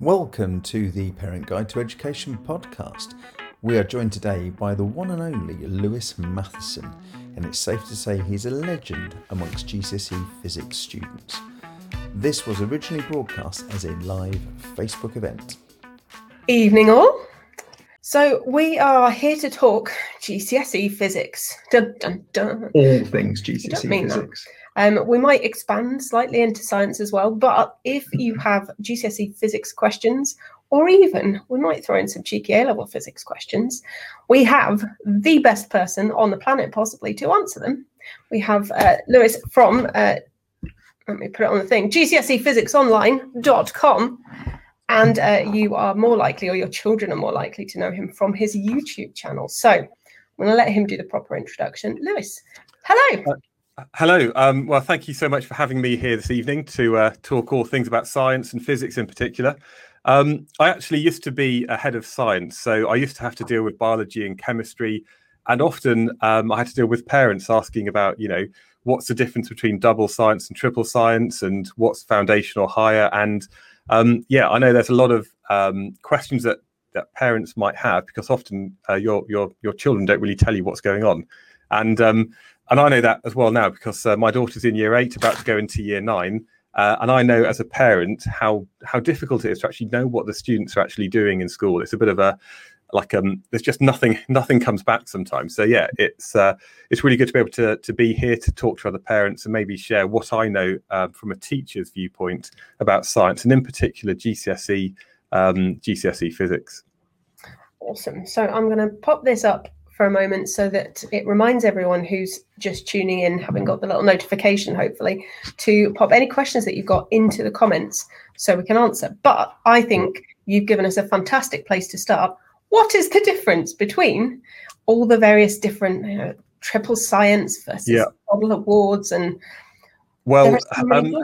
Welcome to the Parent Guide to Education podcast. We are joined today by the one and only Lewis Matheson, and it's safe to say he's a legend amongst GCSE physics students. This was originally broadcast as a live Facebook event. Evening, all. So, we are here to talk GCSE physics. Dun, dun, dun. All things GCSE mean that. Um, we might expand slightly into science as well, but if you have GCSE physics questions, or even we might throw in some cheeky A level physics questions, we have the best person on the planet possibly to answer them. We have uh, Lewis from, uh, let me put it on the thing, GCSEphysicsonline.com. And uh, you are more likely, or your children are more likely to know him from his YouTube channel. So I'm going to let him do the proper introduction. Lewis, hello. Hello. Um, well, thank you so much for having me here this evening to uh, talk all things about science and physics in particular. Um, I actually used to be a head of science, so I used to have to deal with biology and chemistry, and often um, I had to deal with parents asking about, you know, what's the difference between double science and triple science, and what's foundation or higher. And um, yeah, I know there's a lot of um, questions that that parents might have because often uh, your your your children don't really tell you what's going on, and um, and I know that as well now because uh, my daughter's in year eight, about to go into year nine, uh, and I know as a parent how how difficult it is to actually know what the students are actually doing in school. It's a bit of a like um, there's just nothing nothing comes back sometimes. So yeah, it's uh, it's really good to be able to to be here to talk to other parents and maybe share what I know uh, from a teacher's viewpoint about science and in particular GCSE um, GCSE physics. Awesome. So I'm going to pop this up for a moment so that it reminds everyone who's just tuning in, having got the little notification, hopefully, to pop any questions that you've got into the comments so we can answer. But I think you've given us a fantastic place to start. What is the difference between all the various different you know, triple science versus Yeah. double awards and Well, there are so many um,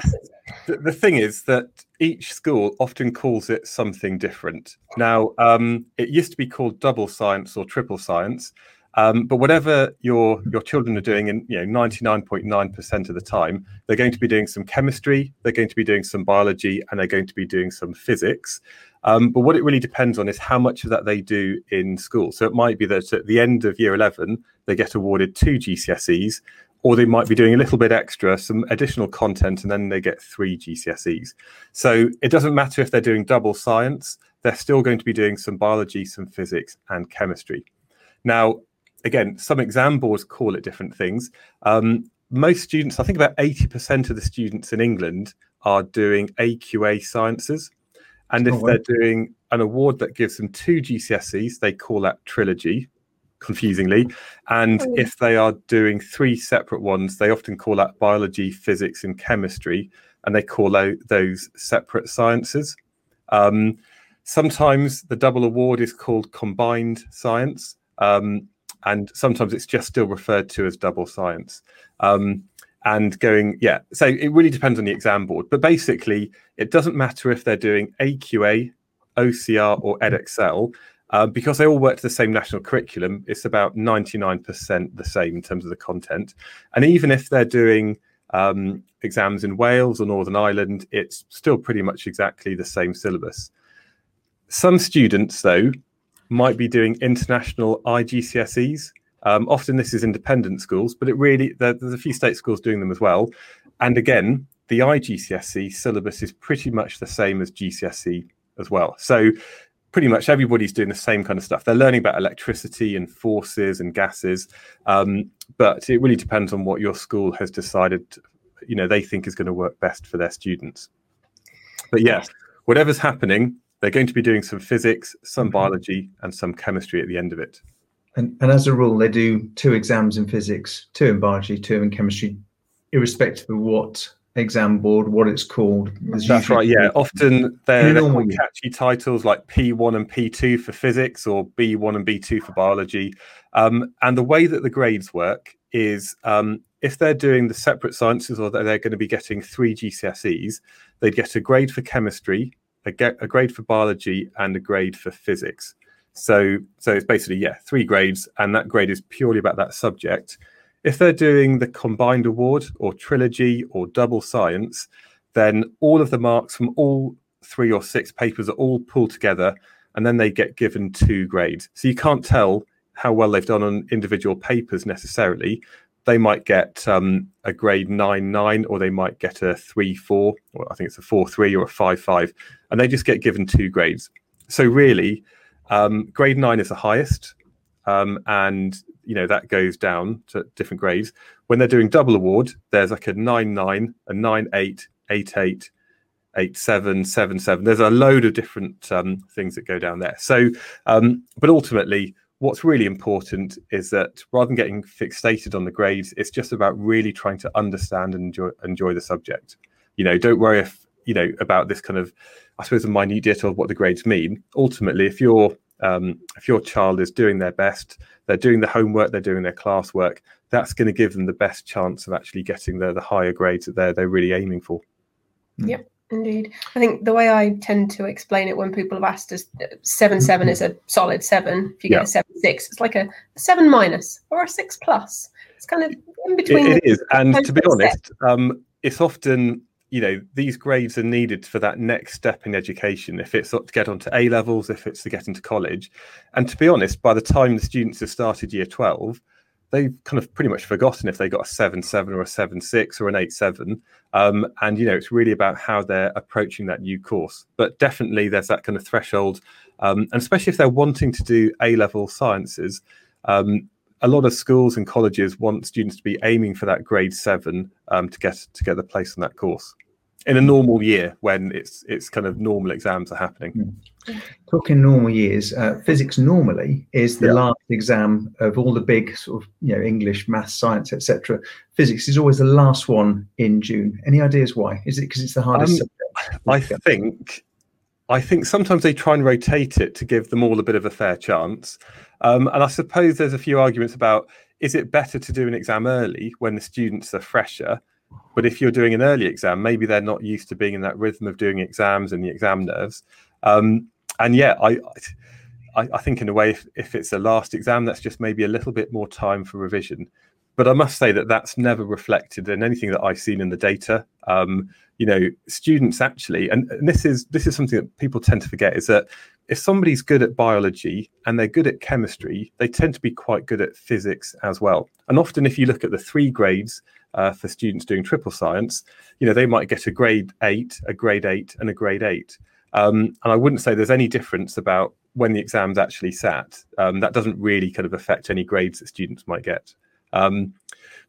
the, the thing is that each school often calls it something different. Now, um, it used to be called double science or triple science, um, but whatever your your children are doing, in you know ninety nine point nine percent of the time, they're going to be doing some chemistry, they're going to be doing some biology, and they're going to be doing some physics. Um, but what it really depends on is how much of that they do in school. So it might be that at the end of year eleven, they get awarded two GCSEs, or they might be doing a little bit extra, some additional content, and then they get three GCSEs. So it doesn't matter if they're doing double science, they're still going to be doing some biology, some physics, and chemistry. Now, again, some exam boards call it different things. Um, most students, I think about 80% of the students in England are doing AQA sciences. And if Oh, wow. they're doing an award that gives them two GCSEs, they call that trilogy, confusingly. And Oh. if they are doing three separate ones, they often call that biology, physics, and chemistry, and they call out those separate sciences. Um, sometimes the double award is called combined science, um, and sometimes it's just still referred to as double science. Um, and going, yeah, so it really depends on the exam board. But basically, it doesn't matter if they're doing AQA, OCR, or Edexcel, uh, because they all work to the same national curriculum. It's about 99% the same in terms of the content. And even if they're doing um, exams in Wales or Northern Ireland, it's still pretty much exactly the same syllabus. Some students, though, might be doing international IGCSEs. Um, often this is independent schools, but it really there, there's a few state schools doing them as well. And again, the IGCSE syllabus is pretty much the same as GCSE as well. So pretty much everybody's doing the same kind of stuff. They're learning about electricity and forces and gases, um, but it really depends on what your school has decided. You know, they think is going to work best for their students. But yeah, whatever's happening, they're going to be doing some physics, some Mhm. biology, and some chemistry at the end of it. And, and as a rule, they do two exams in physics, two in biology, two in chemistry, irrespective of what exam board, what it's called. There's That's right. Yeah, often they're, they're catchy titles like P1 and P2 for physics or B1 and B2 for biology. Um, and the way that the grades work is um, if they're doing the separate sciences or they're going to be getting three GCSEs, they'd get a grade for chemistry, a, get, a grade for biology, and a grade for physics. So, so it's basically yeah, three grades, and that grade is purely about that subject. If they're doing the combined award or trilogy or double science, then all of the marks from all three or six papers are all pulled together and then they get given two grades. So you can't tell how well they've done on individual papers necessarily. They might get um, a grade nine nine, or they might get a three four, or I think it's a four three or a five five, and they just get given two grades. So really, um, grade nine is the highest, um, and you know that goes down to different grades. When they're doing double award, there's like a nine nine, a nine eight, eight eight, eight seven, seven seven. There's a load of different um, things that go down there. So, um, but ultimately, what's really important is that rather than getting fixated on the grades, it's just about really trying to understand and enjoy enjoy the subject. You know, don't worry if you know about this kind of, I suppose, a minute detail of what the grades mean. Ultimately, if you're um, if your child is doing their best, they're doing the homework, they're doing their classwork, that's going to give them the best chance of actually getting the, the higher grades that they're, they're really aiming for. Yep. Indeed. I think the way I tend to explain it when people have asked is seven seven is a solid seven. If you get yeah. a seven six, it's like a, a, seven minus or a six plus. It's kind of in between. it, it is. And to be honest, um, it's often you know these grades are needed for that next step in education if it's to get onto a levels if it's to get into college. And to be honest by the time the students have started year 12 they've kind of pretty much forgotten if they got a 7 7 or a 7 6 or an 8 7 um, and you know it's really about how they're approaching that new course. But definitely there's that kind of threshold. Um, and especially if they're wanting to do a level sciences um, a lot of schools and colleges want students to be aiming for that grade seven um, to get to get the place on that course in a normal year when it's it's kind of normal exams are happening. Mm. Talking normal years, uh, physics normally is the yeah. last exam of all the big sort of you know English, math, science, etc. Physics is always the last one in June. Any ideas why? Is it because it's the hardest um, subject? I think I think sometimes they try and rotate it to give them all a bit of a fair chance. Um, and I suppose there's a few arguments about is it better to do an exam early when the students are fresher? But if you're doing an early exam, maybe they're not used to being in that rhythm of doing exams and the exam nerves. Um, and yeah, I, I, I, think in a way, if, if it's a last exam, that's just maybe a little bit more time for revision. But I must say that that's never reflected in anything that I've seen in the data. Um, you know, students actually, and, and this is this is something that people tend to forget, is that if somebody's good at biology and they're good at chemistry, they tend to be quite good at physics as well. And often, if you look at the three grades uh, for students doing triple science, you know, they might get a grade eight, a grade eight, and a grade eight. Um, and I wouldn't say there's any difference about when the exam's actually sat. Um, that doesn't really kind of affect any grades that students might get. Um,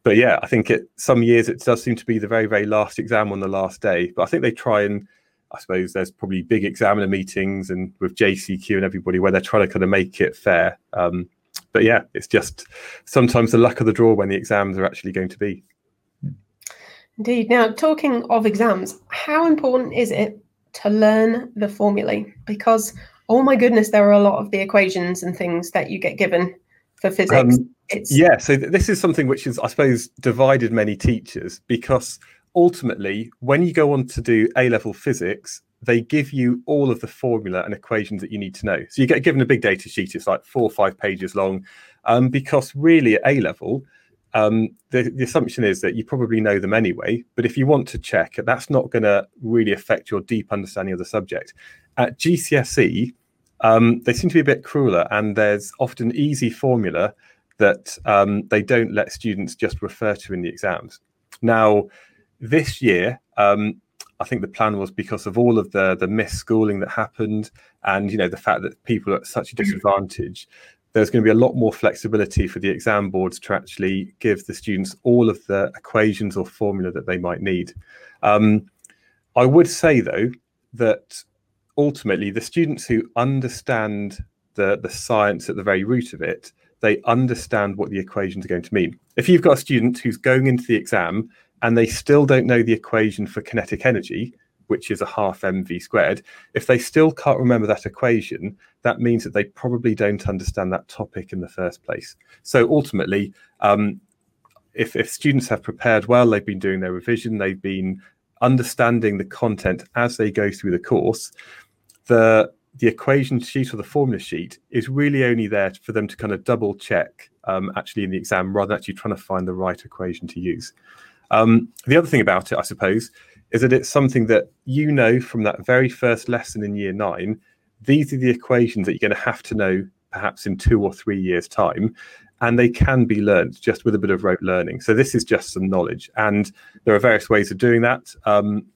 but yeah, I think it some years it does seem to be the very, very last exam on the last day. But I think they try and I suppose there's probably big examiner meetings and with JCQ and everybody where they're trying to kind of make it fair. Um, but yeah, it's just sometimes the luck of the draw when the exams are actually going to be. Indeed. Now, talking of exams, how important is it to learn the formulae? Because, oh my goodness, there are a lot of the equations and things that you get given for physics. Um, yeah, so th- this is something which is, I suppose, divided many teachers because ultimately, when you go on to do A level physics, they give you all of the formula and equations that you need to know. So you get given a big data sheet, it's like four or five pages long, um, because really at A level, um, the, the, assumption is that you probably know them anyway. But if you want to check, that's not going to really affect your deep understanding of the subject. At GCSE, um, they seem to be a bit crueler, and there's often easy formula that um, they don't let students just refer to in the exams. Now, this year, um, I think the plan was because of all of the the missed misschooling that happened, and you know the fact that people are at such a disadvantage there's going to be a lot more flexibility for the exam boards to actually give the students all of the equations or formula that they might need. Um, I would say, though, that ultimately the students who understand the, the science at the very root of it, they understand what the equations are going to mean. If you've got a student who's going into the exam and they still don't know the equation for kinetic energy, which is a half mv squared, if they still can't remember that equation, that means that they probably don't understand that topic in the first place. So ultimately, um, if, if students have prepared well, they've been doing their revision, they've been understanding the content as they go through the course, the the equation sheet or the formula sheet is really only there for them to kind of double check um, actually in the exam rather than actually trying to find the right equation to use. Um, the other thing about it, I suppose, is that it's something that you know from that very first lesson in year nine. These are the equations that you're going to have to know perhaps in two or three years' time. And they can be learned just with a bit of rote learning. So, this is just some knowledge. And there are various ways of doing that. Um,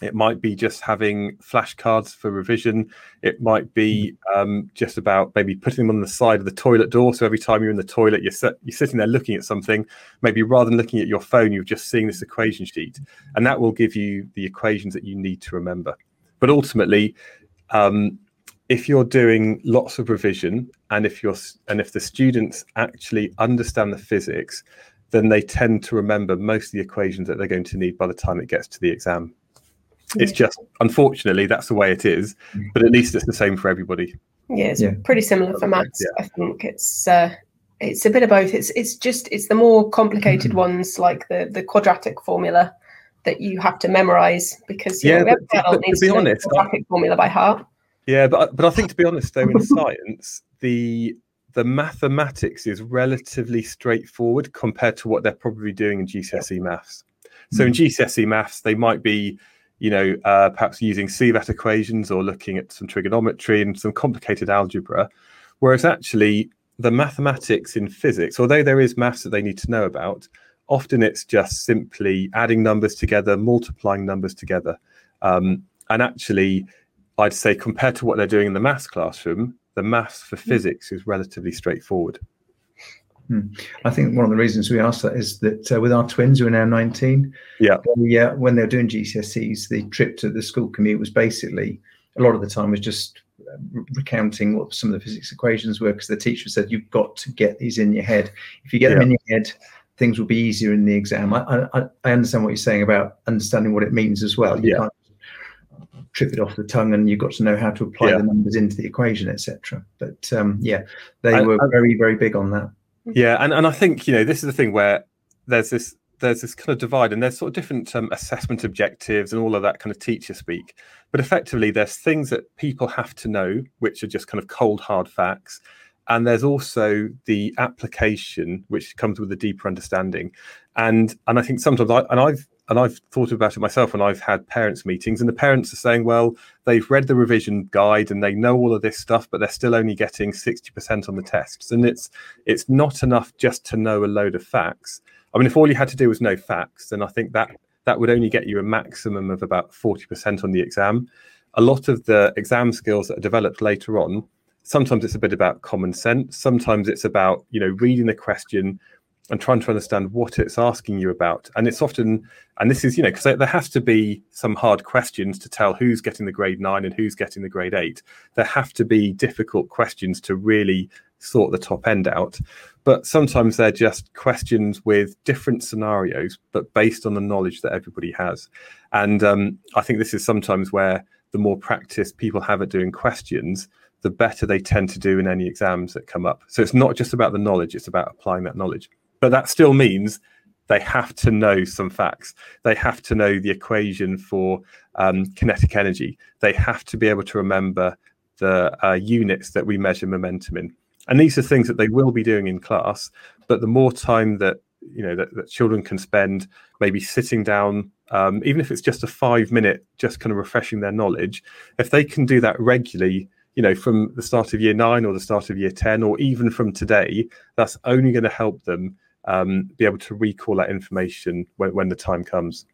it might be just having flashcards for revision. It might be um, just about maybe putting them on the side of the toilet door. So every time you're in the toilet, you're, set, you're sitting there looking at something. Maybe rather than looking at your phone, you're just seeing this equation sheet, and that will give you the equations that you need to remember. But ultimately, um, if you're doing lots of revision, and if you're and if the students actually understand the physics, then they tend to remember most of the equations that they're going to need by the time it gets to the exam. It's just unfortunately that's the way it is, mm. but at least it's the same for everybody. Yeah, it's yeah. pretty similar for maths. Yeah. I think it's uh, it's a bit of both. It's it's just it's the more complicated mm-hmm. ones like the the quadratic formula that you have to memorize because yeah, know, but, but, to be honest, quadratic I, formula by heart. Yeah, but but I think to be honest though, in science, the the mathematics is relatively straightforward compared to what they're probably doing in GCSE maths. So in GCSE maths, they might be you know, uh, perhaps using SUVAT equations or looking at some trigonometry and some complicated algebra. Whereas actually, the mathematics in physics, although there is maths that they need to know about, often it's just simply adding numbers together, multiplying numbers together. Um, and actually, I'd say compared to what they're doing in the maths classroom, the maths for hmm. physics is relatively straightforward. Hmm. I think one of the reasons we asked that is that uh, with our twins who are now 19, yeah, we, uh, when they were doing GCSEs, the trip to the school commute was basically a lot of the time was just uh, recounting what some of the physics equations were because the teacher said you've got to get these in your head. If you get yeah. them in your head, things will be easier in the exam. I, I, I, understand what you're saying about understanding what it means as well. You yeah. can't trip it off the tongue and you've got to know how to apply yeah. the numbers into the equation, etc. But um, yeah, they I, were very, very big on that. Yeah, and, and I think you know this is the thing where there's this there's this kind of divide, and there's sort of different um, assessment objectives and all of that kind of teacher speak. But effectively, there's things that people have to know, which are just kind of cold hard facts, and there's also the application, which comes with a deeper understanding. And and I think sometimes I and I've and I've thought about it myself when I've had parents' meetings, and the parents are saying, well, they've read the revision guide and they know all of this stuff, but they're still only getting 60% on the tests. And it's it's not enough just to know a load of facts. I mean, if all you had to do was know facts, then I think that that would only get you a maximum of about 40% on the exam. A lot of the exam skills that are developed later on, sometimes it's a bit about common sense, sometimes it's about, you know, reading the question, and trying to understand what it's asking you about. And it's often, and this is, you know, because there has to be some hard questions to tell who's getting the grade nine and who's getting the grade eight. There have to be difficult questions to really sort the top end out. But sometimes they're just questions with different scenarios, but based on the knowledge that everybody has. And um, I think this is sometimes where the more practice people have at doing questions, the better they tend to do in any exams that come up. So it's not just about the knowledge, it's about applying that knowledge but that still means they have to know some facts. They have to know the equation for um, kinetic energy. They have to be able to remember the uh, units that we measure momentum in. And these are things that they will be doing in class. But the more time that you know that, that children can spend maybe sitting down, um, even if it's just a five minute, just kind of refreshing their knowledge, if they can do that regularly, you know, from the start of year nine or the start of year 10, or even from today, that's only going to help them um, be able to recall that information when, when the time comes.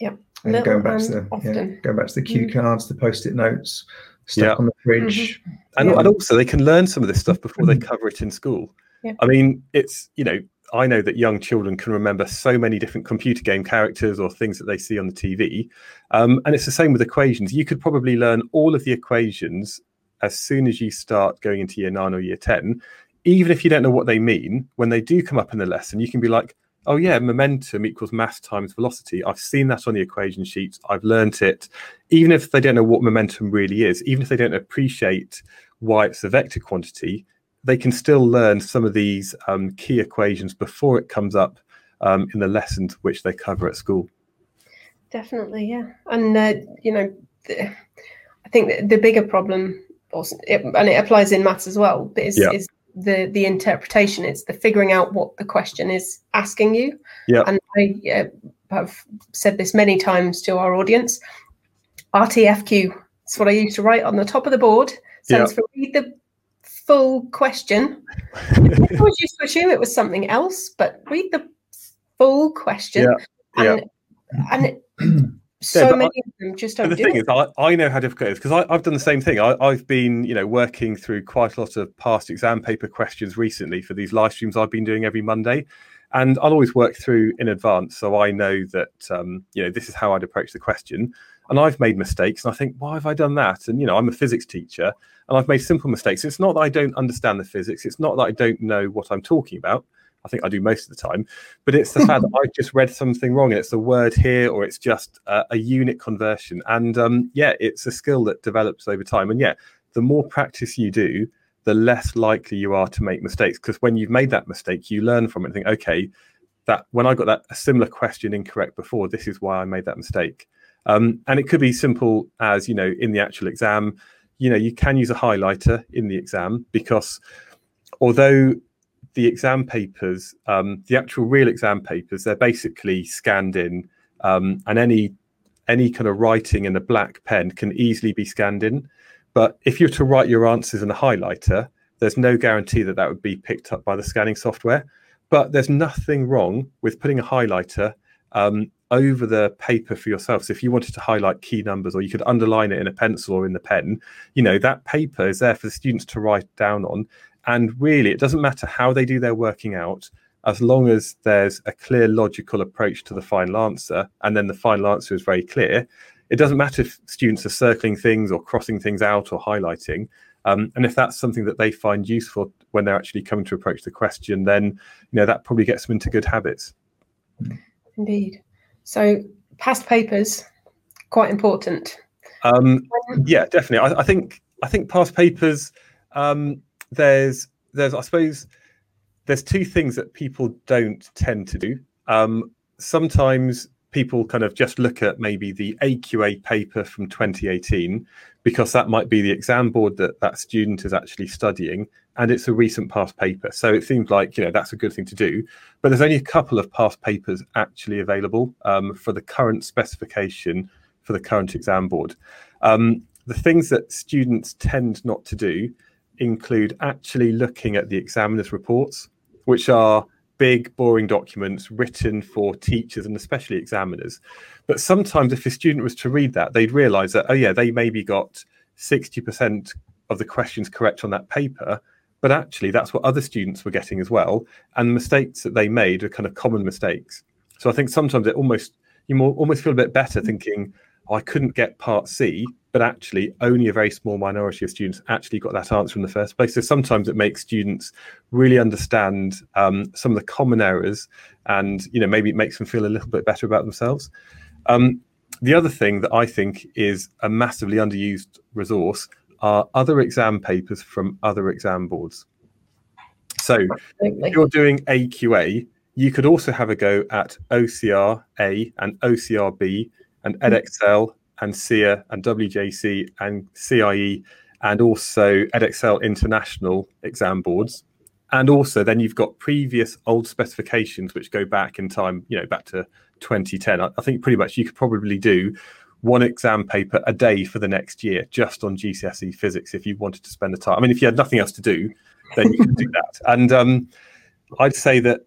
Yeah. And going back to the yeah, going back to the cue mm-hmm. cards, the post-it notes, stuck yeah. on the fridge. Mm-hmm. And, yeah. and also they can learn some of this stuff before they mm-hmm. cover it in school. Yeah. I mean, it's you know, I know that young children can remember so many different computer game characters or things that they see on the TV. Um, and it's the same with equations. You could probably learn all of the equations as soon as you start going into year nine or year 10 even if you don't know what they mean, when they do come up in the lesson, you can be like, oh yeah, momentum equals mass times velocity. I've seen that on the equation sheets. I've learnt it. Even if they don't know what momentum really is, even if they don't appreciate why it's a vector quantity, they can still learn some of these um, key equations before it comes up um, in the lessons which they cover at school. Definitely, yeah. And, uh, you know, the, I think the, bigger problem, also, it, and it applies in maths as well, is, yeah. is the the interpretation it's the figuring out what the question is asking you yeah and I, have said this many times to our audience. RTFQ. It's what I used to write on the top of the board. Stands for read the full question. I always used to assume it was something else, but read the full question. Yeah. And, and it, so many I, of them just don't the do thing it. is I, I know how difficult it is because i've done the same thing. I, i've been you know working through quite a lot of past exam paper questions recently for these live streams i've been doing every monday and i'll always work through in advance so i know that um, you know this is how i'd approach the question. And i've made mistakes and i think why have i done that? And you know i'm a physics teacher and i've made simple mistakes. It's not that i don't understand the physics. It's not that i don't know what i'm talking about I think I do most of the time, but it's the fact that I just read something wrong it's a word here or it's just a, a unit conversion. And um, yeah, it's a skill that develops over time. And yeah, the more practice you do, the less likely you are to make mistakes. Because when you've made that mistake, you learn from it and think, okay, that when I got that a similar question incorrect before, this is why I made that mistake. Um, and it could be simple as you know in the actual exam, you know you can use a highlighter in the exam because although the exam papers, um, the actual real exam papers, they're basically scanned in, um, and any any kind of writing in a black pen can easily be scanned in. But if you're to write your answers in a highlighter, there's no guarantee that that would be picked up by the scanning software. But there's nothing wrong with putting a highlighter um, over the paper for yourself. So if you wanted to highlight key numbers, or you could underline it in a pencil or in the pen, you know that paper is there for the students to write down on, and really, it doesn't matter how they do their working out, as long as there's a clear logical approach to the final answer, and then the final answer is very clear. It doesn't matter if students are circling things or crossing things out or highlighting. Um, and if that's something that they find useful when they're actually coming to approach the question, then you know that probably gets them into good habits. Indeed. So past papers, quite important. Um, yeah, definitely. I, I, think I think past papers. Um, there's there's I suppose there's two things that people don't tend to do. Um, sometimes people kind of just look at maybe the AQA paper from 2018 because that might be the exam board that that student is actually studying and it's a recent past paper. So it seems like you know that's a good thing to do. But there's only a couple of past papers actually available um, for the current specification for the current exam board. Um, the things that students tend not to do include actually looking at the examiner's reports, which are big, boring documents written for teachers and especially examiners. But sometimes, if a student was to read that, they'd realize that, oh, yeah, they maybe got 60% of the questions correct on that paper. But actually, that's what other students were getting as well. And mistakes that they made are kind of common mistakes. So I think sometimes it almost, you more, almost feel a bit better thinking, I couldn't get part C, but actually only a very small minority of students actually got that answer in the first place. So sometimes it makes students really understand um, some of the common errors, and you know maybe it makes them feel a little bit better about themselves. Um, the other thing that I think is a massively underused resource are other exam papers from other exam boards. So Absolutely. if you're doing AQA, you could also have a go at OCR A and OCR B and mm-hmm. Edexcel and SEER and WJEC and CIE and also Edexcel International exam boards. And also then you've got previous old specifications which go back in time, you know, back to 2010. I, I think pretty much you could probably do one exam paper a day for the next year just on GCSE physics if you wanted to spend the time. I mean, if you had nothing else to do, then you could do that. And um, I'd say that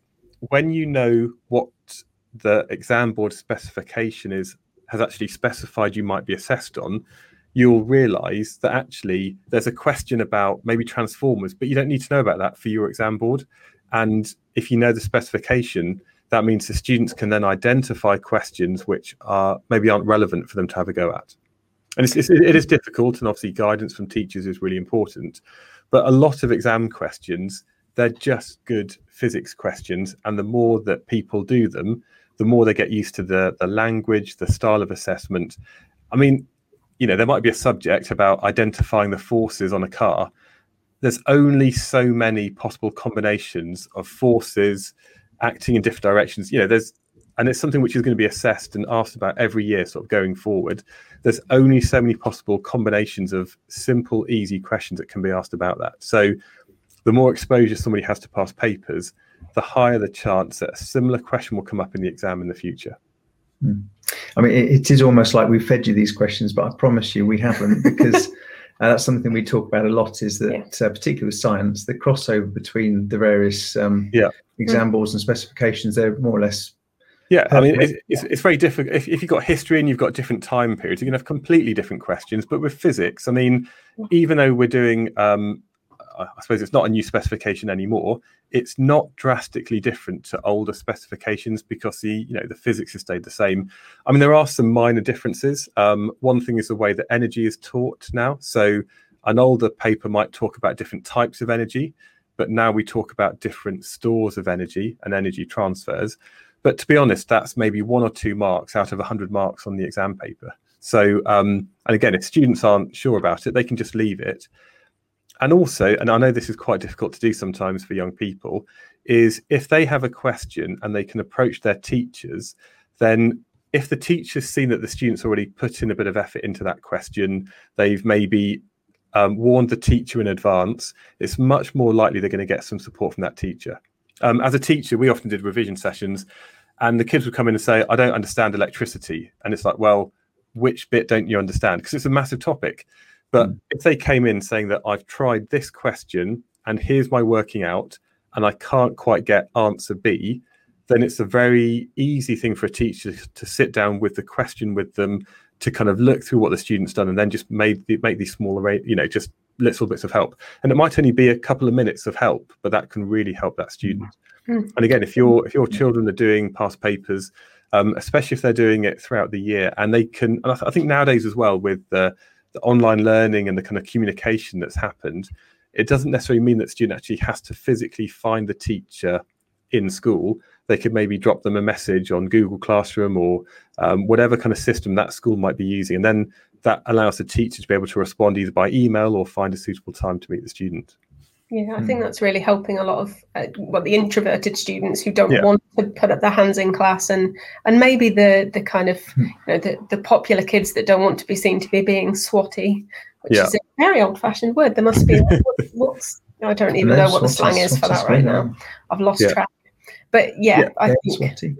when you know what the exam board specification is has actually specified you might be assessed on, you'll realize that actually there's a question about maybe transformers, but you don't need to know about that for your exam board. And if you know the specification, that means the students can then identify questions which are maybe aren't relevant for them to have a go at. And it's, it's, it is difficult, and obviously guidance from teachers is really important. But a lot of exam questions, they're just good physics questions, and the more that people do them, the more they get used to the the language, the style of assessment. I mean, you know, there might be a subject about identifying the forces on a car. There's only so many possible combinations of forces acting in different directions. You know, there's and it's something which is going to be assessed and asked about every year, sort of going forward. There's only so many possible combinations of simple, easy questions that can be asked about that. So, the more exposure somebody has to past papers, the higher the chance that a similar question will come up in the exam in the future. I mean, it, it is almost like we've fed you these questions, but I promise you we haven't because uh, that's something we talk about a lot. Is that yeah. uh, particularly with science, the crossover between the various um, yeah. exam boards and specifications, they're more or less. Yeah, I mean, it's, it's, it's very difficult. If, if you've got history and you've got different time periods, you're going to have completely different questions. But with physics, I mean, even though we're doing um, I suppose it's not a new specification anymore. It's not drastically different to older specifications because the you know the physics has stayed the same. I mean, there are some minor differences. Um, one thing is the way that energy is taught now. So an older paper might talk about different types of energy, but now we talk about different stores of energy and energy transfers. But to be honest, that's maybe one or two marks out of 100 marks on the exam paper. So, um, and again, if students aren't sure about it, they can just leave it and also, and I know this is quite difficult to do sometimes for young people, is if they have a question and they can approach their teachers, then if the teacher's seen that the students already put in a bit of effort into that question, they've maybe um, warned the teacher in advance, it's much more likely they're going to get some support from that teacher. Um, as a teacher, we often did revision sessions, and the kids would come in and say, I don't understand electricity. And it's like, well, which bit don't you understand? Because it's a massive topic. But mm. if they came in saying that I've tried this question and here's my working out and I can't quite get answer B, then it's a very easy thing for a teacher to sit down with the question with them to kind of look through what the student's done and then just make make these smaller, you know, just little bits of help. And it might only be a couple of minutes of help, but that can really help that student. Mm. And again, if your if your children are doing past papers, um, especially if they're doing it throughout the year, and they can, and I, th- I think nowadays as well with the the online learning and the kind of communication that's happened, it doesn't necessarily mean that student actually has to physically find the teacher in school. They could maybe drop them a message on Google Classroom or um, whatever kind of system that school might be using, and then that allows the teacher to be able to respond either by email or find a suitable time to meet the student. Yeah, I think hmm. that's really helping a lot of uh, well the introverted students who don't yeah. want to put up their hands in class, and and maybe the the kind of hmm. you know the, the popular kids that don't want to be seen to be being swotty, which yeah. is a very old fashioned word. There must be what's I don't even know what the slang is for that right now. I've lost yeah. track. But yeah, I think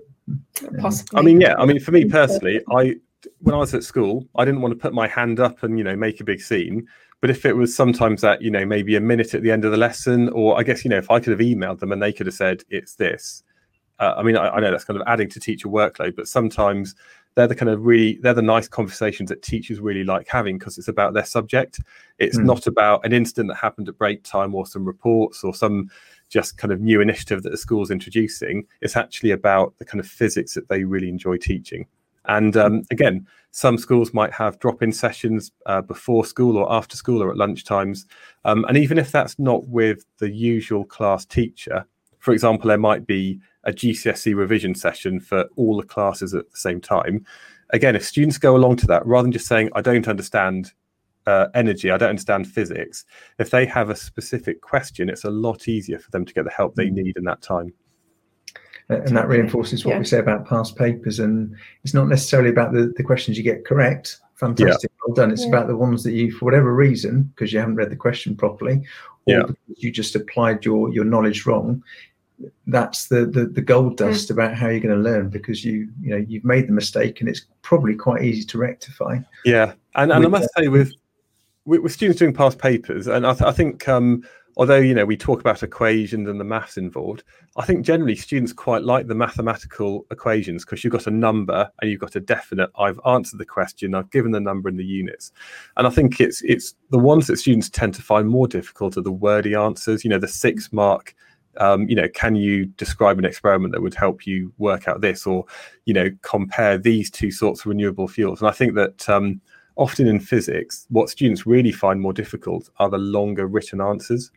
possibly. I mean, yeah, I mean for me personally, I when I was at school, I didn't want to put my hand up and you know make a big scene. But if it was sometimes that, you know, maybe a minute at the end of the lesson, or I guess, you know, if I could have emailed them and they could have said, it's this. Uh, I mean, I, I, know that's kind of adding to teacher workload, but sometimes they're the kind of really, they're the nice conversations that teachers really like having because it's about their subject. It's mm. not about an incident that happened at break time or some reports or some just kind of new initiative that the school's introducing. It's actually about the kind of physics that they really enjoy teaching. And um, again, some schools might have drop-in sessions uh, before school or after school or at lunch times. Um, and even if that's not with the usual class teacher, for example, there might be a GCSE revision session for all the classes at the same time. Again, if students go along to that, rather than just saying, I don't understand uh, energy, I don't understand physics, if they have a specific question, it's a lot easier for them to get the help they mm. need in that time and that reinforces what yeah. we say about past papers and it's not necessarily about the, the questions you get correct fantastic yeah. well done it's yeah. about the ones that you for whatever reason because you haven't read the question properly or yeah. you just applied your your knowledge wrong that's the the, the gold dust about how you're going to learn because you you know you've made the mistake and it's probably quite easy to rectify yeah and, and i must say with, with, with students doing past papers and i, th- I think um although you know we talk about equations and the maths involved i think generally students quite like the mathematical equations because you've got a number and you've got a definite i've answered the question i've given the number in the units. And i think it's it's the ones that students tend to find more difficult are the wordy answers you know the six mark um, you know can you describe an experiment that would help you work out this? or you know compare these two sorts of renewable fuels. And i think that um, often in physics what students really find more difficult are the longer written answers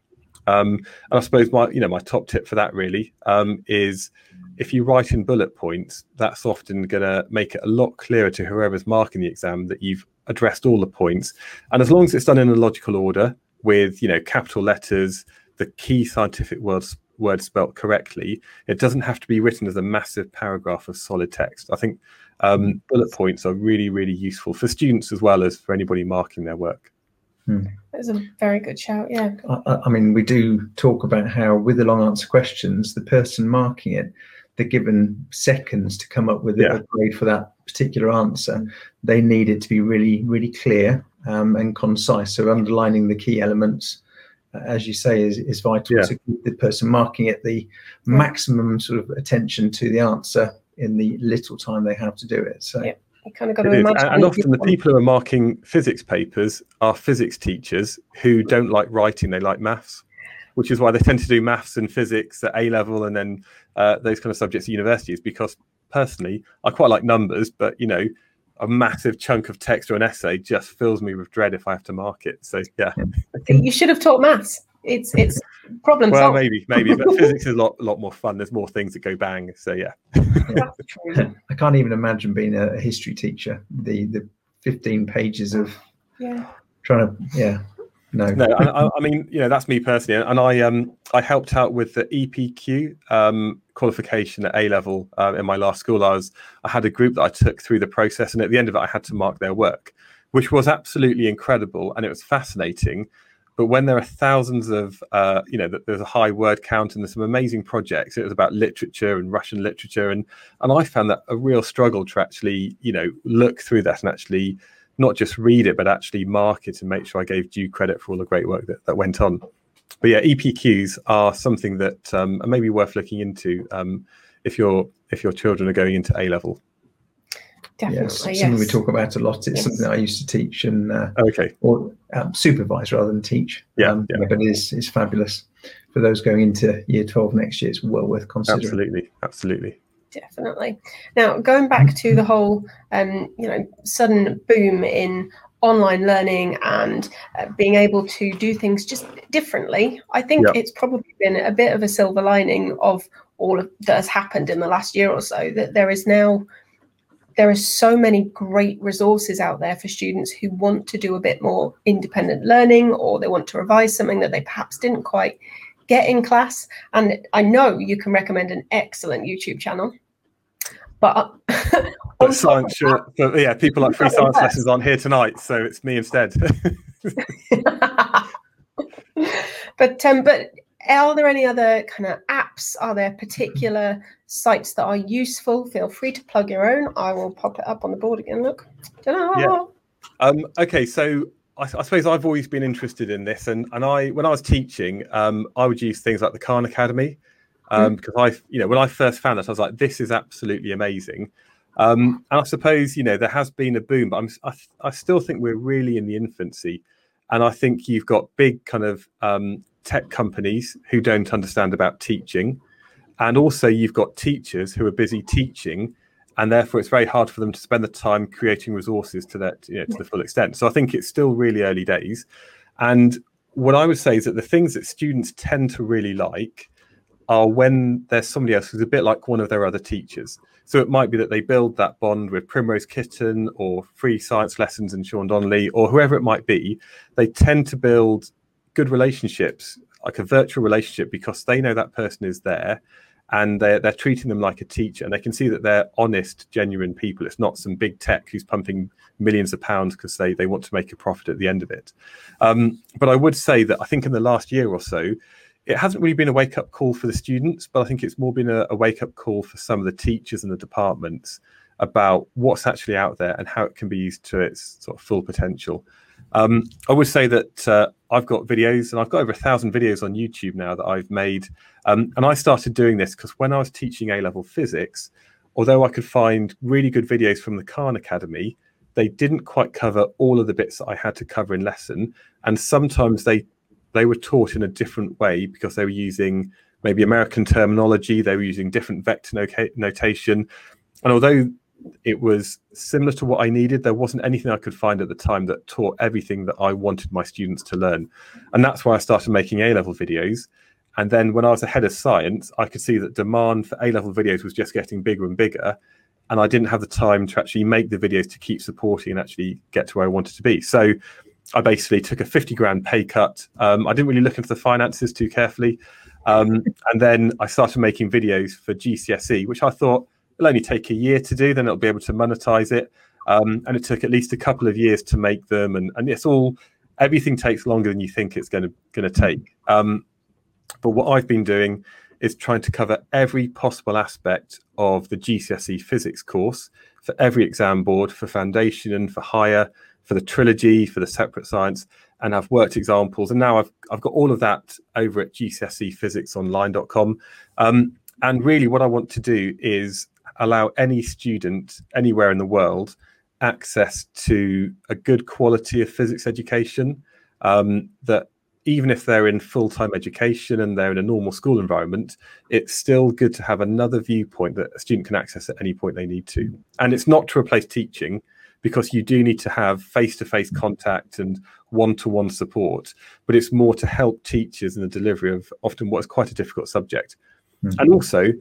um, and I suppose my, you know, my top tip for that really um, is if you write in bullet points, that's often going to make it a lot clearer to whoever's marking the exam that you've addressed all the points. And as long as it's done in a logical order with, you know, capital letters, the key scientific words words spelt correctly, it doesn't have to be written as a massive paragraph of solid text. I think um, bullet points are really, really useful for students as well as for anybody marking their work. Hmm. That's a very good shout. Yeah. I, I, mean, we do talk about how with the long answer questions, the person marking it, they're given seconds to come up with Yeah. a grade for that particular answer. They need it to be really, really clear um, and concise. So underlining the key elements, uh, as you say, is, is vital Yeah. to keep the person marking it the maximum sort of attention to the answer in the little time they have to do it. So Yeah. You kind of got It to is. imagine. And, and often the people who are marking physics papers are physics teachers who don't like writing, they like maths, which is why they tend to do maths and physics at A level and then uh, those kind of subjects at universities. Because personally, I quite like numbers, but you know, a massive chunk of text or an essay just fills me with dread if I have to mark it. So yeah, You should have taught maths. It's it's problem well, solved. maybe, maybe, but physics is a lot, lot more fun. There's more things that go bang. So yeah, I can't even imagine being a, a history teacher. The the 15 pages of Yeah. trying to yeah no no, I, I- I mean, you know, that's me personally, and I um I helped out with the EPQ um qualification at A level uh, in my last school. I was I had a group that I took through the process, and at the end of it, I had to mark their work, which was absolutely incredible, and it was fascinating. But when there are thousands of, uh, you know, there's a high word count and there's some amazing projects. It was about literature and Russian literature, and and I found that a real struggle to actually, you know, look through that and actually not just read it, but actually mark it and make sure I gave due credit for all the great work that, that went on. But yeah, EPQs are something that um, are maybe worth looking into um, if your if your children are going into A level. Yeah, Definitely. it's yes. something we talk about a lot. It's Yes. something that I used to teach and uh, Okay, or um, supervise rather than teach. Yeah, um, yeah. but it is it's fabulous for those going into year 12 next year. It's well worth considering. absolutely, absolutely. Definitely. Now, going back to the whole, um, you know, sudden boom in online learning and uh, being able to do things just differently, I think Yeah. it's probably been a bit of a silver lining of all of that has happened in the last year or so. That there is now there are so many great resources out there for students who want to do a bit more independent learning or they want to revise something that they perhaps didn't quite get in class. And I know you can recommend an excellent YouTube channel. But But science, sure, but yeah, people like free science lessons aren't here tonight, so it's me instead. but um, but are there any other kind of apps? Are there particular sites that are useful? Feel free to plug your own. I will pop it up on the board again. Look, Ta-da! Yeah. Um, okay, so I, I suppose I've always been interested in this, and and I when I was teaching, um, I would use things like the Khan Academy um, because I, you know, when I first found it, I was like, this is absolutely amazing. Um, and I suppose you know there has been a boom, but I'm, I, I still think we're really in the infancy, and I think you've got big kind of um, tech companies who don't understand about teaching, and also you've got teachers who are busy teaching and therefore it's very hard for them to spend the time creating resources to that you know, to the full extent. So I think it's still really early days. And what I would say is that the things that students tend to really like are when there's somebody else who's a bit like one of their other teachers. So it might be that they build that bond with Primrose Kitten or Free Science Lessons and Shaun Donnelly or whoever it might be. They tend to build good relationships, like a virtual relationship, because they know that person is there and they're, they're treating them like a teacher and they can see that they're honest genuine people it's not some big tech who's pumping millions of pounds because they, they want to make a profit at the end of it um, but i would say that i think in the last year or so it hasn't really been a wake up call for the students but i think it's more been a, a wake up call for some of the teachers and the departments about what's actually out there and how it can be used to its sort of full potential um, I would say that uh, I've got videos, and I've got over a thousand videos on YouTube now that I've made. Um, and I started doing this because when I was teaching A level physics, although I could find really good videos from the Khan Academy, they didn't quite cover all of the bits that I had to cover in lesson. And sometimes they they were taught in a different way because they were using maybe American terminology, they were using different vector notation. And although it was similar to what I needed. There wasn't anything I could find at the time that taught everything that I wanted my students to learn. And that's why I started making A level videos. And then when I was ahead of science, I could see that demand for A level videos was just getting bigger and bigger. And I didn't have the time to actually make the videos to keep supporting and actually get to where I wanted to be. So I basically took a 50 grand pay cut. Um, I didn't really look into the finances too carefully. Um, and then I started making videos for GCSE, which I thought, it'll only take a year to do, then it'll be able to monetize it. Um, and it took at least a couple of years to make them, and, and it's all everything takes longer than you think it's going to going to take. Um, but what I've been doing is trying to cover every possible aspect of the GCSE physics course for every exam board, for foundation and for higher, for the trilogy, for the separate science, and I've worked examples. And now I've I've got all of that over at GCSEphysicsonline.com. Um, and really, what I want to do is allow any student anywhere in the world access to a good quality of physics education um, that even if they're in full-time education and they're in a normal school environment it's still good to have another viewpoint that a student can access at any point they need to and it's not to replace teaching because you do need to have face-to-face contact and one-to-one support but it's more to help teachers in the delivery of often what is quite a difficult subject mm-hmm. and also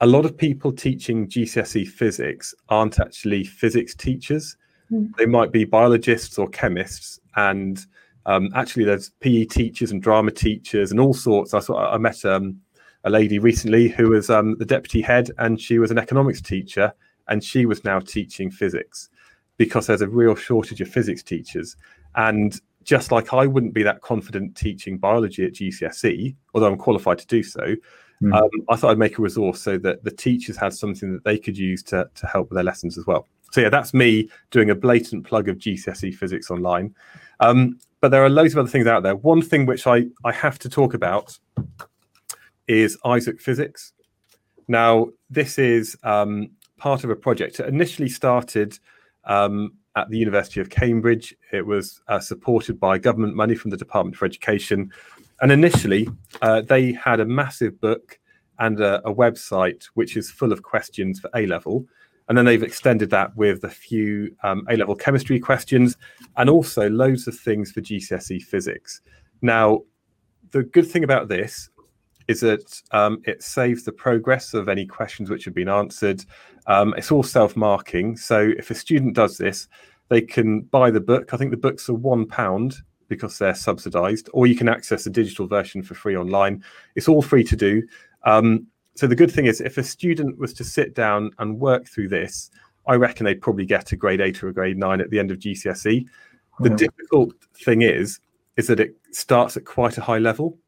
a lot of people teaching GCSE physics aren't actually physics teachers. Mm. They might be biologists or chemists. And um, actually, there's PE teachers and drama teachers and all sorts. I saw I met um, a lady recently who was um, the deputy head, and she was an economics teacher, and she was now teaching physics because there's a real shortage of physics teachers. And just like I wouldn't be that confident teaching biology at GCSE, although I'm qualified to do so, Mm. Um, I thought I'd make a resource so that the teachers had something that they could use to, to help with their lessons as well. So yeah, that's me doing a blatant plug of GCSE Physics Online. Um, but there are loads of other things out there. One thing which I, I have to talk about is Isaac Physics. Now, this is um, part of a project. It initially started um, at the University of Cambridge. It was uh, supported by government money from the Department for Education and initially, uh, they had a massive book and a, a, website which is full of questions for A level. And then they've extended that with a few um, A level chemistry questions and also loads of things for GCSE physics. Now, the good thing about this is that um, it saves the progress of any questions which have been answered. Um, it's all self marking. So if a student does this, they can buy the book. I think the books are one pound because they're subsidized, or you can access a digital version for free online. It's all free to do. Um, so the good thing is, if a student was to sit down and work through this, I reckon they'd probably get a grade eight or a grade nine at the end of GCSE. The yeah. difficult thing is, is that it starts at quite a high level.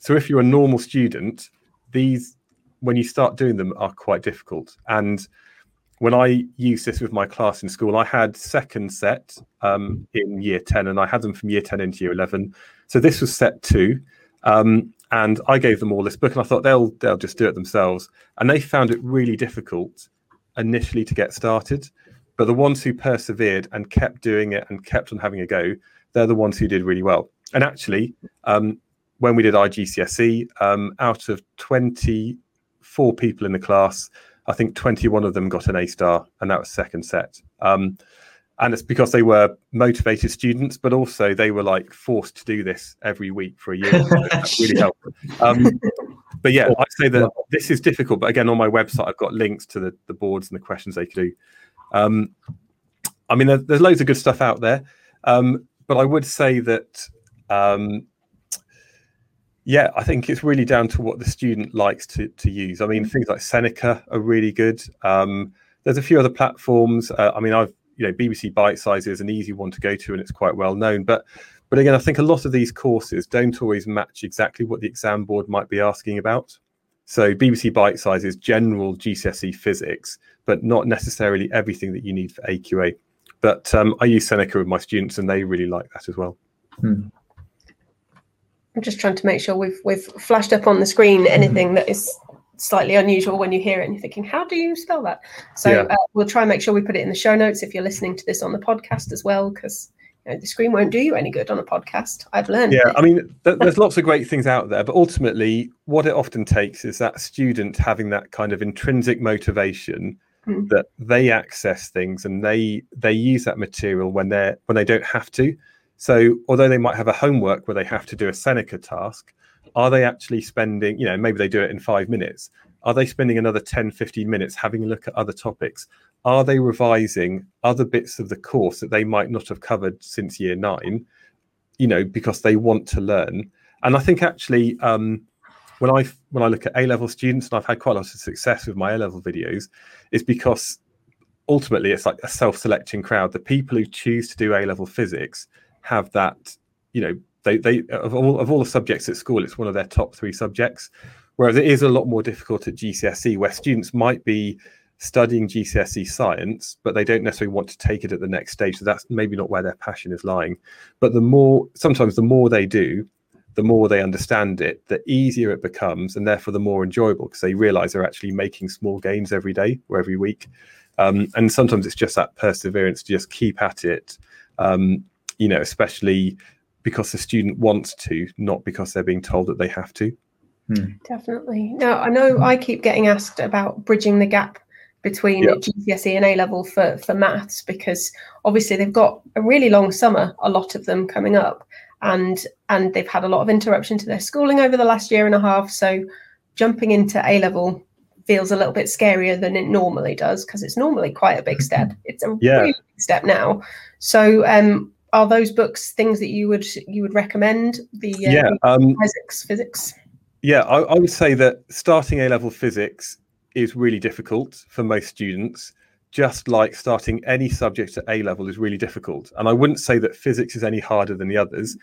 So if you're a normal student, these when you start doing them are quite difficult. And when I used this with my class in school, I had second set um, in year 10 and I had them from year 10 into year 11. So this was set two. Um, and I gave them all this book and I thought they'll they'll just do it themselves. And they found it really difficult initially to get started. But the ones who persevered and kept doing it and kept on having a go, they're the ones who did really well. And actually, um, when we did IGCSE, um, out of 24 people in the class, I think 21 of them got an A star, and that was second set. Um, and it's because they were motivated students, but also they were like forced to do this every week for a year. So that really helped. Um, but yeah, I'd say that this is difficult. But again, on my website, I've got links to the, the boards and the questions they could do. Um, I mean, there's, there's, loads of good stuff out there, um, but I would say that um, yeah, I think it's really down to what the student likes to, to use. I mean, things like Seneca are really good. Um, there's a few other platforms. Uh, I mean, I've you know BBC Bitesize is an easy one to go to, and it's quite well known. But but again, I think a lot of these courses don't always match exactly what the exam board might be asking about. So BBC Bitesize is general GCSE physics, but not necessarily everything that you need for AQA. But um, I use Seneca with my students, and they really like that as well. Hmm. I'm just trying to make sure we've we've flashed up on the screen mm-hmm. anything that is slightly unusual when you hear it and you're thinking, how do you spell that? So yeah. uh, we'll try and make sure we put it in the show notes if you're listening to this on the podcast as well, because you know, the screen won't do you any good on a podcast. I've learned. Yeah, I mean, th- there's lots of great things out there, but ultimately, what it often takes is that student having that kind of intrinsic motivation mm. that they access things and they they use that material when they're when they don't have to. So although they might have a homework where they have to do a Seneca task, are they actually spending, you know, maybe they do it in five minutes. Are they spending another 10, 15 minutes having a look at other topics? Are they revising other bits of the course that they might not have covered since year nine, you know, because they want to learn? And I think actually, um, when I when I look at A level students, and I've had quite a lot of success with my A level videos, is because ultimately it's like a self selecting crowd. The people who choose to do A level physics have that, you know, they they of all of all the subjects at school, it's one of their top three subjects. Whereas it is a lot more difficult at GCSE, where students might be studying GCSE science, but they don't necessarily want to take it at the next stage. So that's maybe not where their passion is lying. But the more, sometimes the more they do, the more they understand it, the easier it becomes, and therefore the more enjoyable because they realize they're actually making small gains every day or every week. Um, and sometimes it's just that perseverance to just keep at it, um, you know, especially because the student wants to, not because they're being told that they have to. Hmm. Definitely. Now, I know I keep getting asked about bridging the gap between yep. GCSE and A level for, for maths because obviously they've got a really long summer, a lot of them coming up, and and they've had a lot of interruption to their schooling over the last year and a half. So jumping into A level feels a little bit scarier than it normally does because it's normally quite a big step. It's a yeah. really big step now. So um are those books things that you would you would recommend the uh, yeah um, physics physics yeah I, I would say that starting a level physics is really difficult for most students just like starting any subject at A level is really difficult. And I wouldn't say that physics is any harder than the others.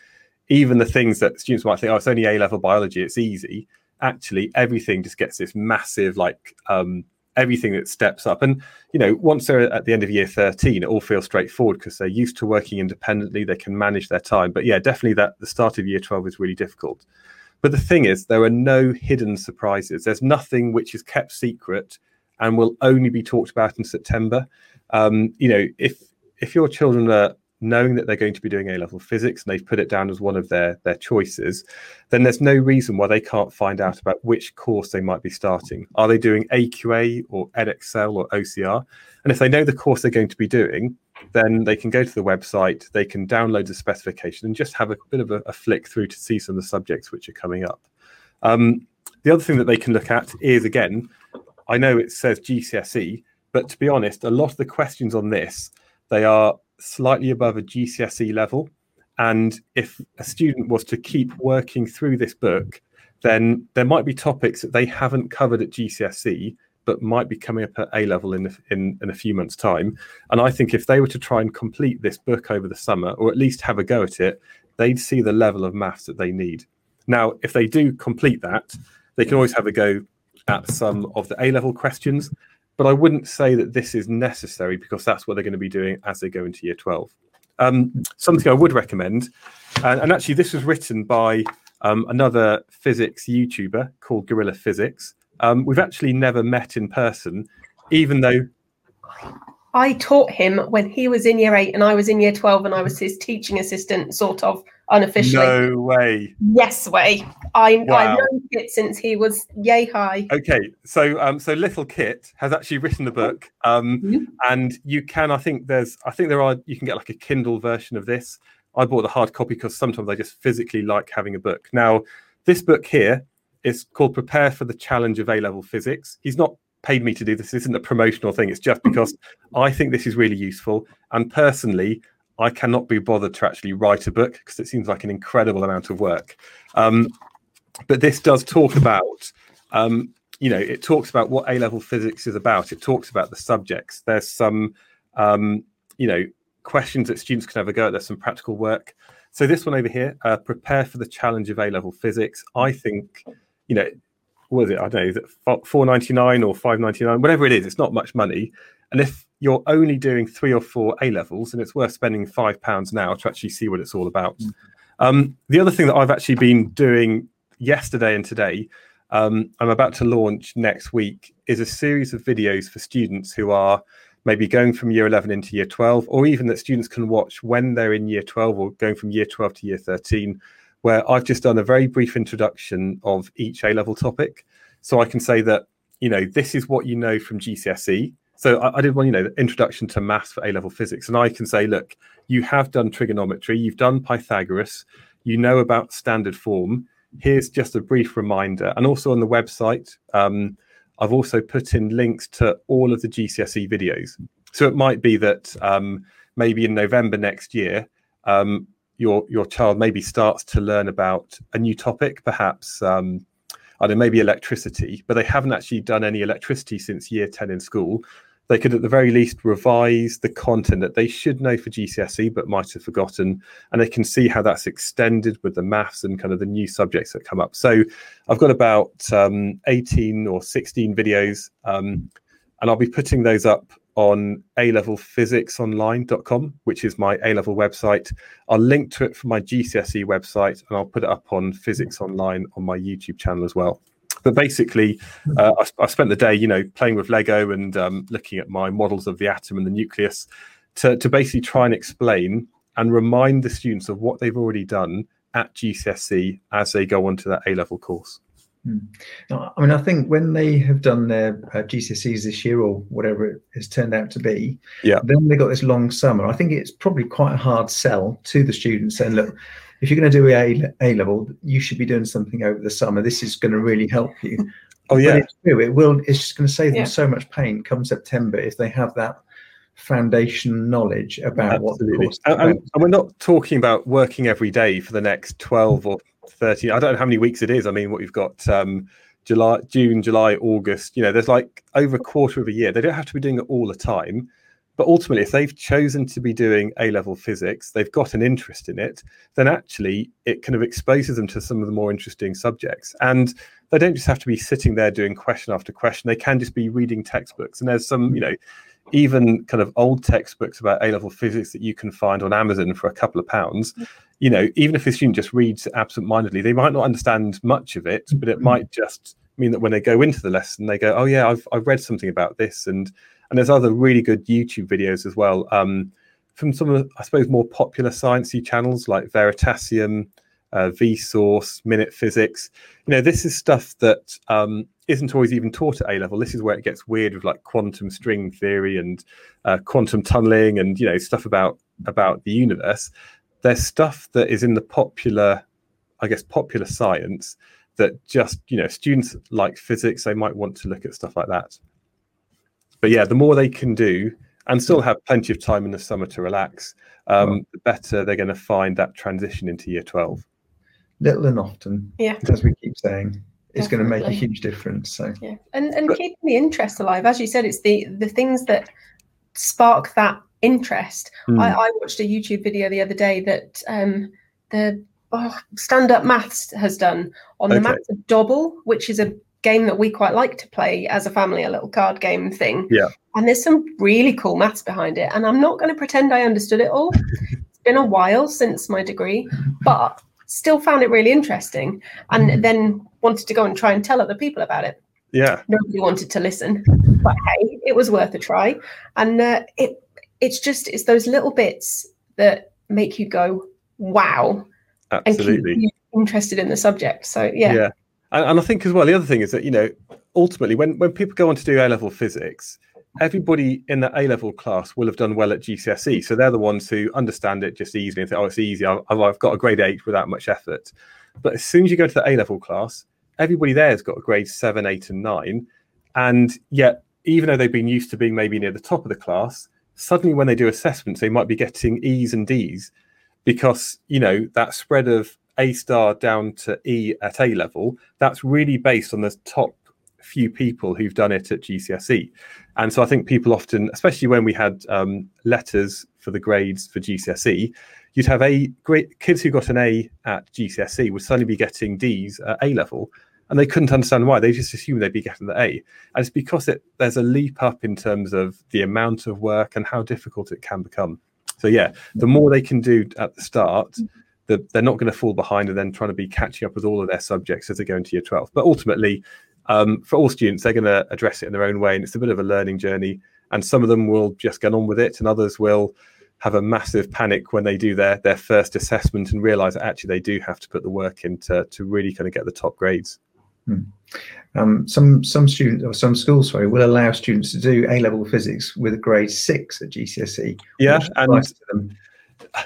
Even the things that students might think, oh, it's only A level biology, it's easy. Actually, everything just gets this massive, like, um, everything that steps up. And, you know, once they're at the end of year 13, it all feels straightforward because they're used to working independently, they can manage their time. But yeah, definitely that the start of year 12 is really difficult. But the thing is, there are no hidden surprises. There's nothing which is kept secret and will only be talked about in September. Um, you know, if if your children are knowing that they're going to be doing A level physics and they've put it down as one of their their choices, then there's no reason why they can't find out about which course they might be starting. Are they doing AQA or Edexcel or OCR? And if they know the course they're going to be doing, then they can go to the website, they can download the specification and just have a bit of a, a flick through to see some of the subjects which are coming up. Um, the other thing that they can look at is again, I know it says GCSE, but to be honest, a lot of the questions on this they are slightly above a GCSE level. And if a student was to keep working through this book, then there might be topics that they haven't covered at GCSE, but might be coming up at A level in, in, in a few months' time. And I think if they were to try and complete this book over the summer, or at least have a go at it, they'd see the level of maths that they need. Now, if they do complete that, they can always have a go at some of the A level questions, but I wouldn't say that this is necessary because that's what they're going to be doing as they go into year 12. Um, something I would recommend, and, and, actually, this was written by um, another physics YouTuber called Gorilla Physics. Um, we've actually never met in person, even though I taught him when he was in year eight and I was in year 12 and I was his teaching assistant, sort of unofficially. No way. Yes way. I, wow. I've known Kit since he was yay high. Okay, so um, so little Kit has actually written the book, um, mm-hmm. and you can, I think there's, I think there are, you can get like a Kindle version of this. I bought the hard copy because sometimes I just physically like having a book. Now, this book here is called Prepare for the Challenge of A Level Physics. He's not paid me to do this. This isn't a promotional thing. It's just because I think this is really useful. And personally, I cannot be bothered to actually write a book because it seems like an incredible amount of work. Um, but this does talk about, um, you know, it talks about what A level physics is about. It talks about the subjects. There's some, um, you know, questions that students can have a go at. There's some practical work. So this one over here, uh, prepare for the challenge of A level physics. I think, you know, what is it? I don't know, is it four ninety nine or five ninety nine? Whatever it is, it's not much money. And if you're only doing three or four A levels, and it's worth spending five pounds now to actually see what it's all about. Mm. Um, the other thing that I've actually been doing yesterday and today, um, I'm about to launch next week, is a series of videos for students who are maybe going from year 11 into year 12, or even that students can watch when they're in year 12 or going from year 12 to year 13, where I've just done a very brief introduction of each A level topic. So I can say that, you know, this is what you know from GCSE so I, I, did one, you know, introduction to maths for A level physics, and I can say, look, you have done trigonometry, you've done Pythagoras, you know about standard form. Here's just a brief reminder, and also on the website, um, I've also put in links to all of the GCSE videos. So it might be that um, maybe in November next year, um, your your child maybe starts to learn about a new topic, perhaps. Um, I don't know, maybe electricity, but they haven't actually done any electricity since year 10 in school they could at the very least revise the content that they should know for GCSE but might have forgotten, and they can see how that's extended with the maths and kind of the new subjects that come up. So I've got about um, 18 or 16 videos, um, and I'll be putting those up on a-levelphysicsonline.com, which is my A-level website. I'll link to it from my GCSE website, and I'll put it up on Physics Online on my YouTube channel as well. But basically, uh, I, I, spent the day, you know, playing with Lego and um, looking at my models of the atom and the nucleus to, to basically try and explain and remind the students of what they've already done at GCSE as they go on to that A-level course. Hmm. I mean, I think when they have done their uh, GCSEs this year or whatever it has turned out to be, yeah, then they got this long summer. I think it's probably quite a hard sell to the students saying, look, if you're going to do a A level, you should be doing something over the summer. This is going to really help you. Oh yeah, but it's true. It will. It's just going to save them yeah. so much pain come September if they have that foundation knowledge about Absolutely. what the course. And, and, we're not talking about working every day for the next twelve or 13 i don't know how many weeks it is. I mean what you've got um july june july august you know there's like over a quarter of a year they don't have to be doing it all the time. But ultimately if they've chosen to be doing a level physics they've got an interest in it then actually it kind of exposes them to some of the more interesting subjects. And they don't just have to be sitting there doing question after question. They can just be reading textbooks. And there's some you know even kind of old textbooks about A level physics that you can find on Amazon for a couple of pounds, you know, even if the student just reads absent-mindedly, they might not understand much of it, but it might just mean that when they go into the lesson, they go, "Oh yeah, I've I've read something about this," and and there's other really good YouTube videos as well um, from some of I suppose more popular sciencey channels like Veritasium, uh, Vsauce, Minute Physics. You know, this is stuff that um, isn't always even taught at A level. This is where it gets weird with like quantum string theory and uh, quantum tunneling and you know stuff about about the universe there's stuff that is in the popular, I guess, popular science that just, you know, students like physics, they might want to look at stuff like that. But yeah, the more they can do and still have plenty of time in the summer to relax, um, the better they're going to find that transition into year 12. Little and often, yeah. as we keep saying is going to make a huge difference. So yeah, and and but, keeping the interest alive, as you said, it's the the things that spark that interest. Mm. I, I, watched a YouTube video the other day that um, the oh, Stand Up Maths has done on okay. the maths of Dobble, which is a game that we quite like to play as a family, a little card game thing. Yeah. And there's some really cool maths behind it. And I'm not going to pretend I understood it all. it's been a while since my degree, but still found it really interesting and mm. then wanted to go and try and tell other people about it. Yeah. Nobody wanted to listen, but hey, it was worth a try. And uh, it it's just it's those little bits that make you go wow absolutely and keep you interested in the subject. So yeah. Yeah. And, and, i think as well the other thing is that you know ultimately when when people go on to do a level physics everybody in the a level class will have done well at gcse so they're the ones who understand it just easily and think oh it's easy. I've, I've got a grade eight without much effort but as soon as you go to the a level class everybody there has got a grade seven eight and nine and yet even though they've been used to being maybe near the top of the class suddenly when they do assessments, they might be getting E's and D's because, you know, that spread of A star down to E at A level, that's really based on the top few people who've done it at GCSE. And so I think people often, especially when we had um, letters for the grades for GCSE, you'd have a great kids who got an A at GCSE would suddenly be getting D's at A level and they couldn't understand why. They just assumed they'd be getting the A, and it's because it there's a leap up in terms of the amount of work and how difficult it can become. So yeah, the more they can do at the start, the, they're not going to fall behind and then trying to be catching up with all of their subjects as they go into year 12. But ultimately, um, for all students, they're going to address it in their own way, and it's a bit of a learning journey. And some of them will just get on with it, and others will have a massive panic when they do their their first assessment and realize that actually they do have to put the work in to, to really kind of get the top grades. Hmm. Um, some some students or some schools, sorry, will allow students to do A level physics with a grade six at GCSE. Yeah, and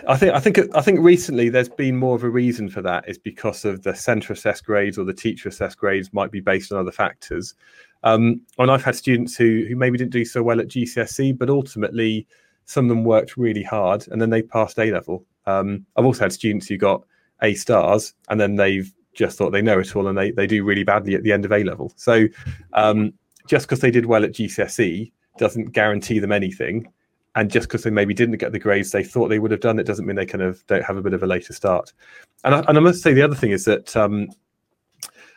I think I think I think recently there's been more of a reason for that is because of the centre assessed grades or the teacher assessed grades might be based on other factors. Um, and I've had students who who maybe didn't do so well at GCSE, but ultimately some of them worked really hard and then they passed A level. Um, I've also had students who got A stars and then they've just thought they know it all and they, they do really badly at the end of A level. So um, just because they did well at GCSE doesn't guarantee them anything. And just because they maybe didn't get the grades they thought they would have done, it doesn't mean they kind of don't have a bit of a later start. And I, and I must say the other thing is that um,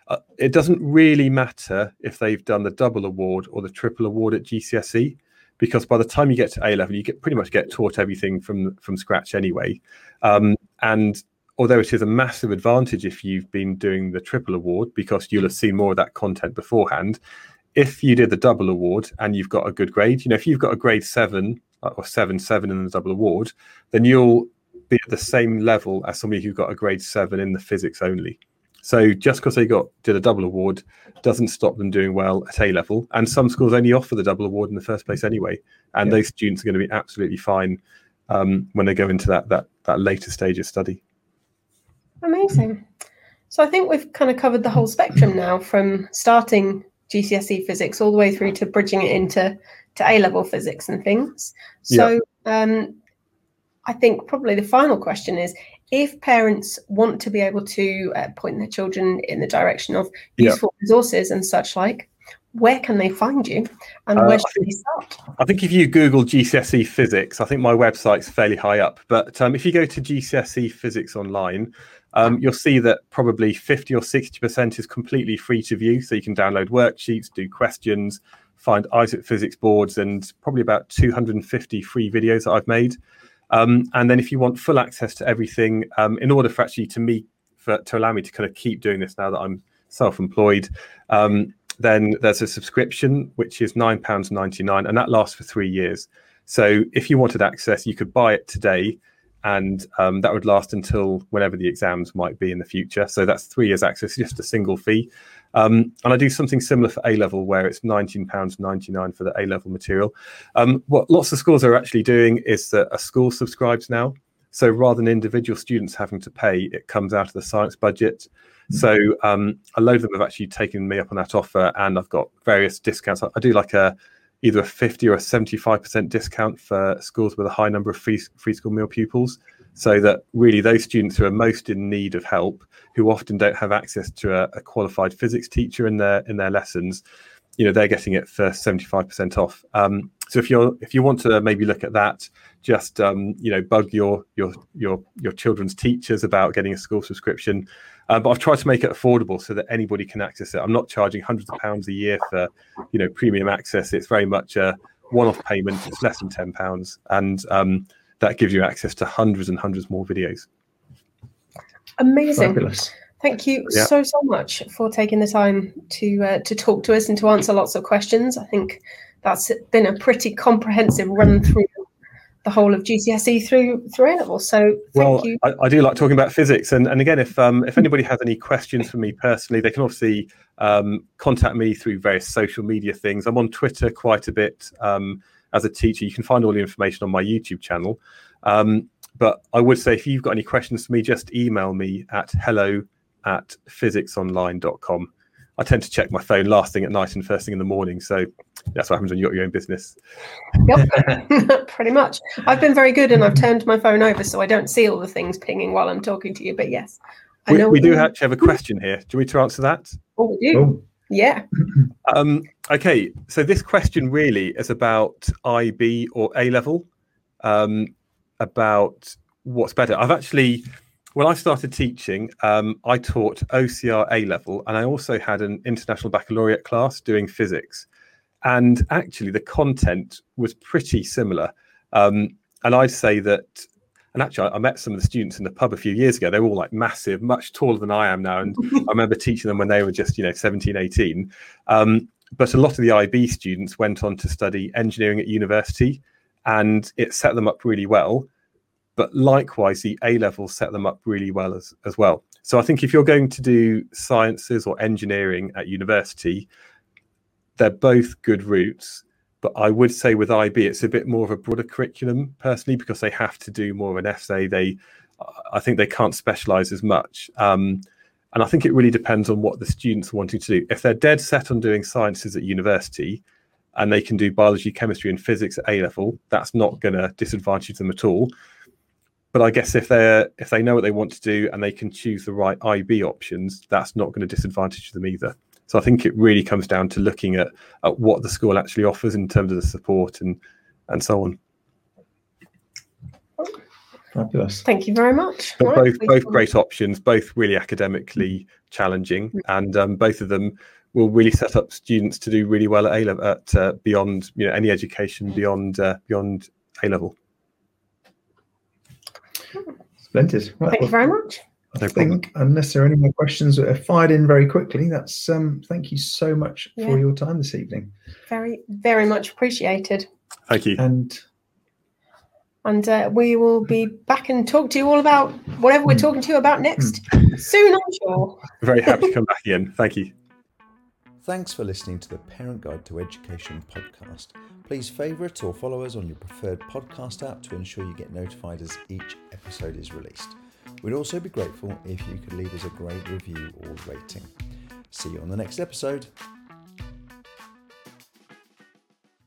uh, it doesn't really matter if they've done the double award or the triple award at GCSE because by the time you get to A level, you get pretty much get taught everything from from scratch anyway. Um, and although it is a massive advantage if you've been doing the triple award because you'll have seen more of that content beforehand. If you did the double award and you've got a good grade, you know, if you've got a grade seven uh, or seven seven in the double award, then you'll be at the same level as somebody who got a grade seven in the physics only. So just because they got did a double award doesn't stop them doing well at A level. And some schools only offer the double award in the first place anyway. And yeah. those students are going to be absolutely fine um, when they go into that that that later stage of study. Amazing. So I think we've kind of covered the whole spectrum now, from starting GCSE physics all the way through to bridging it into to A level physics and things. So yeah. um, I think probably the final question is if parents want to be able to uh, point their children in the direction of useful resources and such like, where can they find you and where uh, should think, they start? I think if you Google GCSE physics, I think my website's fairly high up. But um, if you go to GCSE physics online, um, you'll see that probably 50 or 60% is completely free to view. So you can download worksheets, do questions, find Isaac physics boards, and probably about 250 free videos that I've made. Um, and then if you want full access to everything, um, in order for actually to me for, to allow me to kind of keep doing this now that I'm self-employed, um, then there's a subscription which is nine pounds ninety nine, and that lasts for three years. So if you wanted access, you could buy it today, and um, that would last until whenever the exams might be in the future. So that's three years access, just a single fee. Um, and I do something similar for A level, where it's £19.99 for the A level material. Um, what lots of schools are actually doing is that a school subscribes now. So rather than individual students having to pay, it comes out of the science budget. So um, a load of them have actually taken me up on that offer, and I've got various discounts. I do like a either a 50 or a 75% discount for schools with a high number of free, free school meal pupils so that really those students who are most in need of help, who often don't have access to a, a qualified physics teacher in their in their lessons, you know they're getting it for 75% off. Um, so if you're if you want to maybe look at that, just um, you know bug your your your your children's teachers about getting a school subscription. Uh, but I've tried to make it affordable so that anybody can access it. I'm not charging hundreds of pounds a year for you know premium access. It's very much a one-off payment. It's less than ten pounds, and um, that gives you access to hundreds and hundreds more videos. Amazing. Fabulous. Thank you yeah. so so much for taking the time to uh, to talk to us and to answer lots of questions. I think that's been a pretty comprehensive run through the whole of GCSE through through A level. So well, I, I, do like talking about physics, and, and again, if um, if anybody has any questions for me personally, they can obviously um, contact me through various social media things. I'm on Twitter quite a bit. Um, as a teacher. You can find all the information on my YouTube channel. Um, but I would say if you've got any questions for me, just email me at hello at physicsonline.com. I tend to check my phone last thing at night and first thing in the morning. So that's what happens when you've got your own business. Yep, pretty much. I've been very good and I've turned my phone over so I don't see all the things pinging while I'm talking to you. But yes, I we, know we do actually have a question here. Do we to answer that? Oh, we do. Oh. Yeah. Um, okay, so this question really is about IB or A level, um, about what's better. I've actually, when I started teaching, um, I taught OCR A level, and I also had an international baccalaureate class doing physics. And actually, the content was pretty similar. Um, and I'd say that and actually, I, met some of the students in the pub a few years ago. They were all like massive, much taller than I am now. And I remember teaching them when they were just, you know, 17, 18. Um, but a lot of the IB students went on to study engineering at university and it set them up really well. But likewise, the A level set them up really well as, as well. So I think if you're going to do sciences or engineering at university, they're both good routes but I would say with IB, it's a bit more of a broader curriculum personally because they have to do more of an essay. They, I think they can't specialize as much. Um, and I think it really depends on what the students are wanting to do. If they're dead set on doing sciences at university and they can do biology, chemistry, and physics at A level, that's not going to disadvantage them at all. But I guess if they're if they know what they want to do and they can choose the right IB options, that's not going to disadvantage them either. So I think it really comes down to looking at, at what the school actually offers in terms of the support and and so on. Fabulous. Thank you very much. But Right, both both can- great options, both really academically challenging, Mm. and um, both of them will really set up students to do really well at A level, at uh, beyond you know any education beyond uh, beyond A level. Splendid. Right, Thank you very much. I No problem. think unless there are any more questions that are fired in very quickly, that's um thank you so much Yeah. for your time this evening. Very, very much appreciated. Thank you. And And uh, we will be back and talk to you all about whatever we're Mm. talking to you about next soon, I'm sure. Very happy to come back again. Thank you. Thanks for listening to the Parent Guide to Education podcast. Please favourite or follow us on your preferred podcast app to ensure you get notified as each episode is released. We'd also be grateful if you could leave us a great review or rating. See you on the next episode.